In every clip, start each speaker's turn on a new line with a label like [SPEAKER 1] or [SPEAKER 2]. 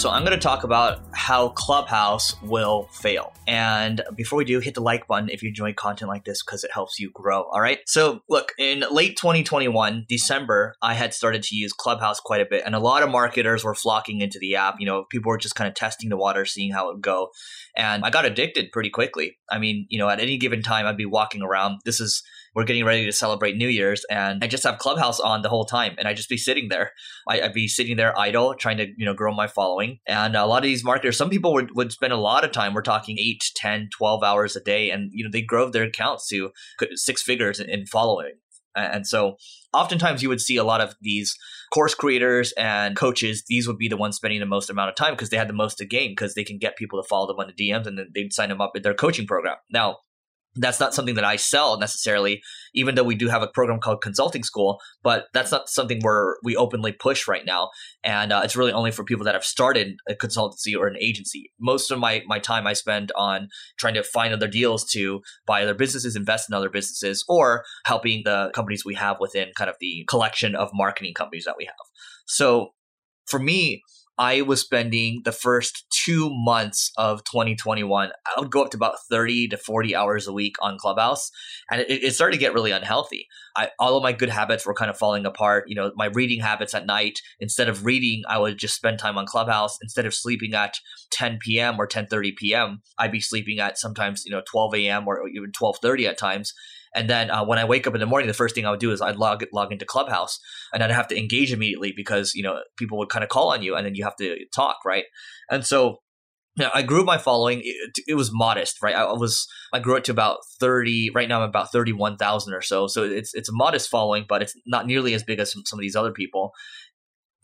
[SPEAKER 1] So I'm going to talk about how Clubhouse will fail. And before we do, hit the like button if you enjoy content like this because it helps you grow. All right. So look, in late 2021, December, I had started to use Clubhouse quite a bit, and a lot of marketers were flocking into the app. You know, people were just kind of testing the water, seeing how it would go, and I got addicted pretty quickly. I mean, you know, at any given time, I'd be walking around. This is we're getting ready to celebrate New Year's, and I just have Clubhouse on the whole time, and I just be sitting there. I, would be sitting there idle, trying to you know grow my following. And a lot of these marketers, some people would, would spend a lot of time. We're talking 8, 10, 12 hours a day, and you know they grow their accounts to six figures in, in following. And so oftentimes you would see a lot of these course creators and coaches, these would be the ones spending the most amount of time because they had the most to gain because they can get people to follow them on the DMs and then they'd sign them up in their coaching program. Now, that's not something that I sell necessarily, even though we do have a program called Consulting School, but that's not something where we openly push right now. And uh, it's really only for people that have started a consultancy or an agency. Most of my, my time I spend on trying to find other deals to buy other businesses, invest in other businesses, or helping the companies we have within kind of the collection of marketing companies that we have. So for me, I was spending the first two months of 2021, I would go up to about 30 to 40 hours a week on Clubhouse. And it, it started to get really unhealthy. I, all of my good habits were kind of falling apart. You know, my reading habits at night, instead of reading, I would just spend time on Clubhouse. Instead of sleeping at 10 p.m. or 10.30 p.m., I'd be sleeping at sometimes, you know, 12 a.m. or even 12.30 at times. And then uh, when I wake up in the morning, the first thing I would do is I'd log log into Clubhouse, and I'd have to engage immediately because you know people would kind of call on you, and then you have to talk, right? And so I grew my following. It, it, was modest, right? I was I grew it to about thirty. Right now, I'm about thirty one thousand or so. So it's it's a modest following, but it's not nearly as big as some, some of these other people.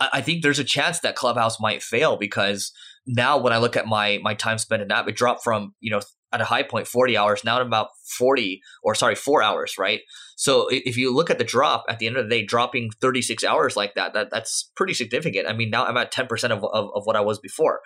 [SPEAKER 1] I, I think there's a chance that Clubhouse might fail because now when I look at my my time spent in that, it dropped from you know at a high point 40 hours now at about 40 or sorry 4 hours right? So if you look at the drop at the end of the day dropping 36 hours like that, that that's pretty significant. I mean now i'm at 10% of, of, of what i was before.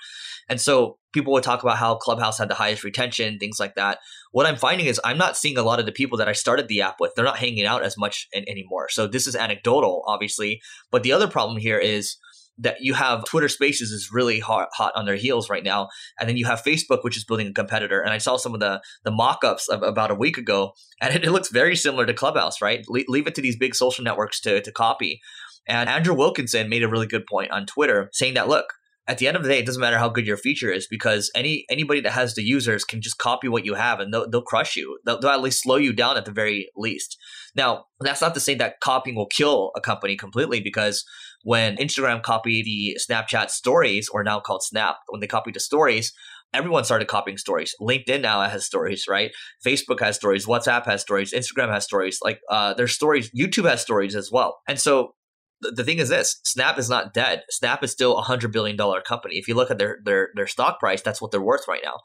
[SPEAKER 1] And so people would talk about how clubhouse had the highest retention things like that. What i'm finding is i'm not seeing a lot of the people that i started the app with. They're not hanging out as much in, anymore. So this is anecdotal obviously. But the other problem here is that you have Twitter Spaces is really hot, hot on their heels right now, and then you have Facebook, which is building a competitor. And I saw some of the the mock-ups of, about a week ago, and it, it, looks very similar to Clubhouse, right? Le- leave it to these big social networks to to copy. And Andrew Wilkinson made a really good point on Twitter, saying that look, at the end of the day, it doesn't matter how good your feature is because any anybody that has the users can just copy what you have and they'll, they'll crush you. They'll, they'll, at least slow you down at the very least. Now, that's not to say that copying will kill a company completely because when Instagram copied the Snapchat stories, or now called Snap, when they copied the stories, everyone started copying stories. LinkedIn now has stories, right? Facebook has stories. WhatsApp has stories. Instagram has stories. Like uh, there's stories. YouTube has stories as well. And so the thing is this snap is not dead snap is still a hundred billion dollar company if you look at their, their their stock price that's what they're worth right now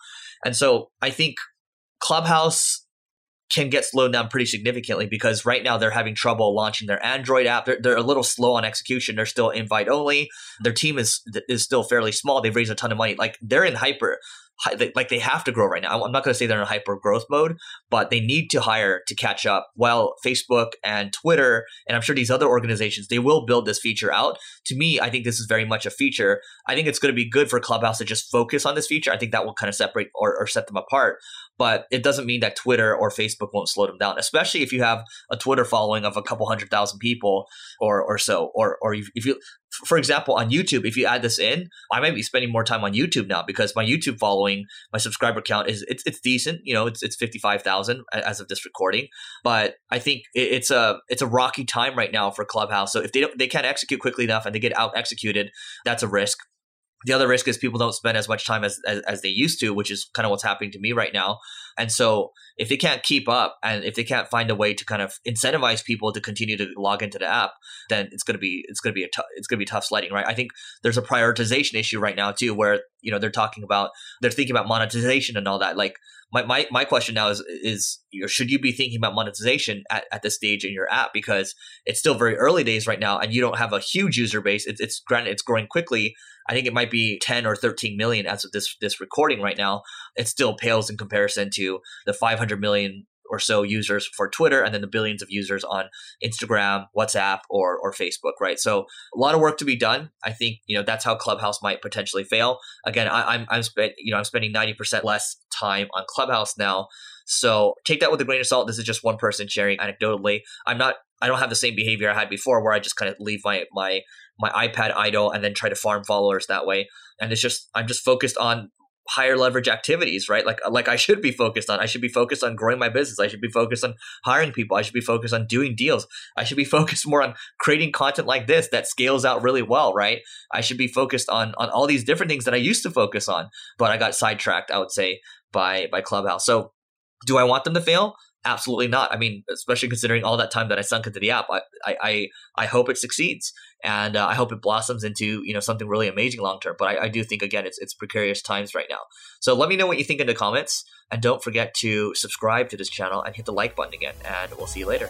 [SPEAKER 1] and so i think clubhouse can get slowed down pretty significantly because right now they're having trouble launching their Android app. They're, they're a little slow on execution. They're still invite only. Their team is is still fairly small. They've raised a ton of money. Like they're in hyper like they have to grow right now. I'm not going to say they're in hyper growth mode, but they need to hire to catch up. While Facebook and Twitter, and I'm sure these other organizations, they will build this feature out. To me, I think this is very much a feature. I think it's going to be good for Clubhouse to just focus on this feature. I think that will kind of separate or, or set them apart. But it doesn't mean that Twitter or Facebook won't slow them down, especially if you have a Twitter following of a couple hundred thousand people or or so, or or if you for example, on YouTube, if you add this in, I might be spending more time on YouTube now because my YouTube following, my subscriber count is it's it's decent. You know, it's it's fifty five thousand as of this recording. But I think it's a it's a rocky time right now for Clubhouse. So if they don't they can't execute quickly enough and they get out executed, that's a risk. The other risk is people don't spend as much time as, as, as they used to, which is kind of what's happening to me right now. And so if they can't keep up and if they can't find a way to kind of incentivize people to continue to log into the app, then it's going to be it's going to be a t- it's going to be tough sledding, right? I think there's a prioritization issue right now too, where you know they're talking about they're thinking about monetization and all that. Like my my, my question now is is you know, should you be thinking about monetization at, at this stage in your app because it's still very early days right now and you don't have a huge user base. It's, it's granted it's growing quickly. I think it might be 10 or 13 million as of this this recording right now. It still pales in comparison to the 500 million or so users for Twitter and then the billions of users on Instagram, WhatsApp, or or Facebook, right? So a lot of work to be done. I think you know that's how Clubhouse might potentially fail. Again, I, I'm I'm spent you know I'm spending ninety percent less time on Clubhouse now. So take that with a grain of salt. This is just one person sharing anecdotally. I'm not I don't have the same behavior I had before where I just kind of leave my my my iPad idle and then try to farm followers that way. And it's just I'm just focused on higher leverage activities, right? Like uh, like I should be focused on. I should be focused on growing my business. I should be focused on hiring people. I should be focused on doing deals. I should be focused more on creating content like this that scales out really well, right? I should be focused on on all these different things that I used to focus on, but I got sidetracked, I would say, by by Clubhouse. So do I want them to fail? Absolutely not. I mean, especially considering all that time that I sunk into the app, I I I, hope it succeeds and uh, I hope it blossoms into you know something really amazing long term. But I, I, do think again it's it's precarious times right now. So let me know what you think in the comments, and don't forget to subscribe to this channel and hit the like button again. And we'll see you later.